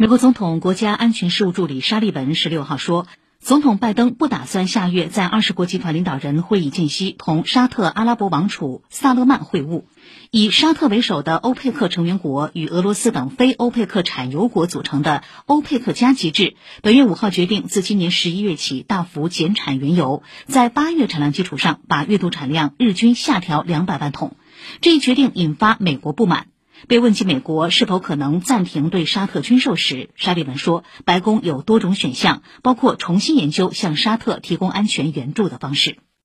美国总统国家安全事务助理沙利文十六号说，总统拜登不打算下月在二十国集团领导人会议间隙同沙特阿拉伯王储萨勒曼会晤。以沙特为首的欧佩克成员国与俄罗斯等非欧佩克产油国组成的欧佩克加机制，本月五号决定自今年十一月起大幅减产原油，在八月产量基础上把月度产量日均下调两百万桶。这一决定引发美国不满。被问及美国是否可能暂停对沙特军售时，沙利文说，白宫有多种选项，包括重新研究向沙特提供安全援助的方式。